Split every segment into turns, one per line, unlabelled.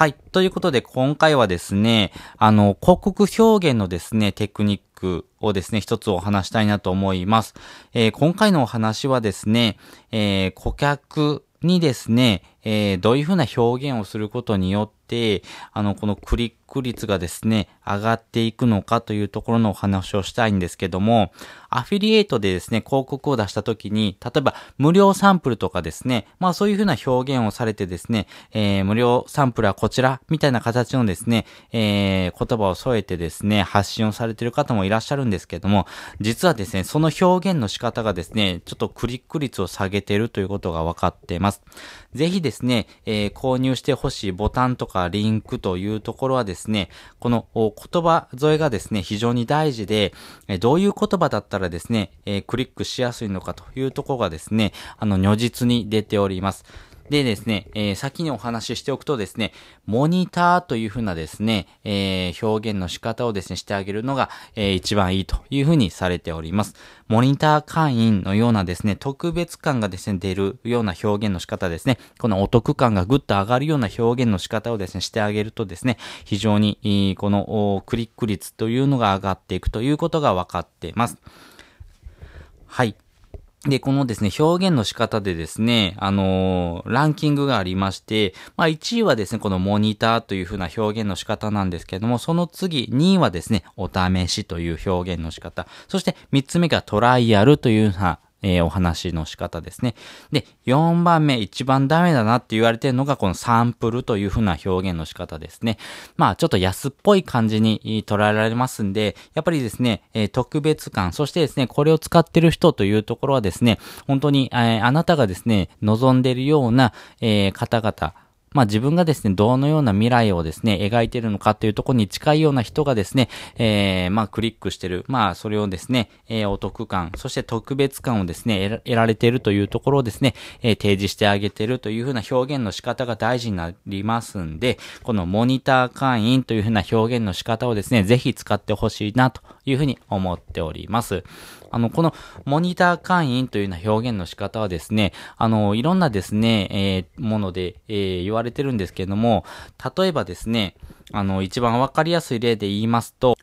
はい。ということで、今回はですね、あの、広告表現のですね、テクニックをですね、一つお話したいなと思います。えー今回のお話はですね、えー顧客にですね、えーどういうふうな表現をすることによって、あの、このクリック率がですね、上がっていくのかというところのお話をしたいんですけども、アフィリエイトでですね、広告を出したときに、例えば無料サンプルとかですね、まあそういうふうな表現をされてですね、えー無料サンプルはこちら、みたいな形のですね、えー言葉を添えてですね、発信をされている方もいらっしゃるんですけども、実はですね、その表現の仕方がですね、ちょっとクリック率を下げているということが分かっています。ぜひですね、えー購入してほしいボタンとかリンクというところはですね、ですねこの言葉添えがですね、非常に大事で、どういう言葉だったらですね、クリックしやすいのかというところがですね、あの、如実に出ております。でですね、えー先にお話ししておくとですね、モニターというふうなですね、えー表現の仕方をですね、してあげるのが、えー一番いいというふうにされております。モニター会員のようなですね、特別感がですね、出るような表現の仕方ですね、このお得感がぐっと上がるような表現の仕方をですね、してあげるとですね、非常に、このクリック率というのが上がっていくということが分かっています。はい。で、このですね、表現の仕方でですね、あのーランキングがありまして、まあ1位はですね、このモニターというふうな表現の仕方なんですけれども、その次、2位はですね、お試しという表現の仕方、そして3つ目がトライアルという風なえーお話の仕方ですね。で、4番目、一番ダメだなって言われてるのが、このサンプルというふうな表現の仕方ですね。まあ、ちょっと安っぽい感じに捉えられますんで、やっぱりですね、えー特別感、そしてですね、これを使ってる人というところはですね、本当に、えーあなたがですね、望んでいるような、えー方々、まあ自分がですね、どのような未来をですね、描いているのかというところに近いような人がですね、えー、まあクリックしてる。まあそれをですね、えーお得感、そして特別感をですね、得られているというところをですね、えー提示してあげているというふうな表現の仕方が大事になりますんで、このモニター会員というふうな表現の仕方をですね、ぜひ使ってほしいなというふうに思っております。あの、このモニター会員というような表現の仕方はですね、あの、いろんなですね、えーもので、えー言われてるんですけども、例えばですね、あの、一番わかりやすい例で言いますと、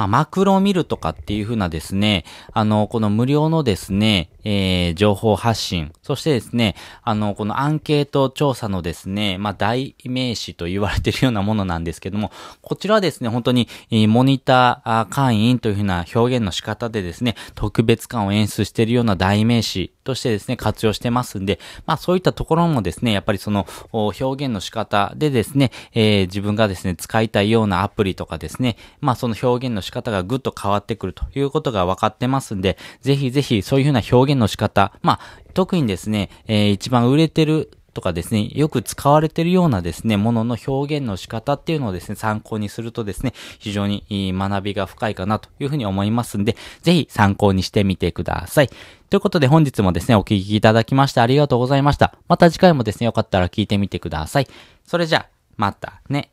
まあ、マクロを見るとかっていう風なですね、あの、この無料のですね、えー情報発信、そしてですね、あの、このアンケート調査のですね、まあ、代名詞と言われているようなものなんですけども、こちらはですね、本当に、えーモニター会員という風な表現の仕方でですね、特別感を演出しているような代名詞としてですね、活用してますんで、まあ、そういったところもですね、やっぱりその、表現の仕方でですね、えー自分がですね、使いたいようなアプリとかですね、まあ、その表現の仕方がぐっと変わってくるということが分かってますんで、ぜひぜひそういうふうな表現の仕方、まあ、特にですね、えー一番売れてるとかですね、よく使われているようなですね、ものの表現の仕方っていうのをですね、参考にするとですね、非常に学びが深いかなというふうに思いますんで、ぜひ参考にしてみてください。ということで本日もですね、お聞きいただきましてありがとうございました。また次回もですね、よかったら聞いてみてください。それじゃあ、またね。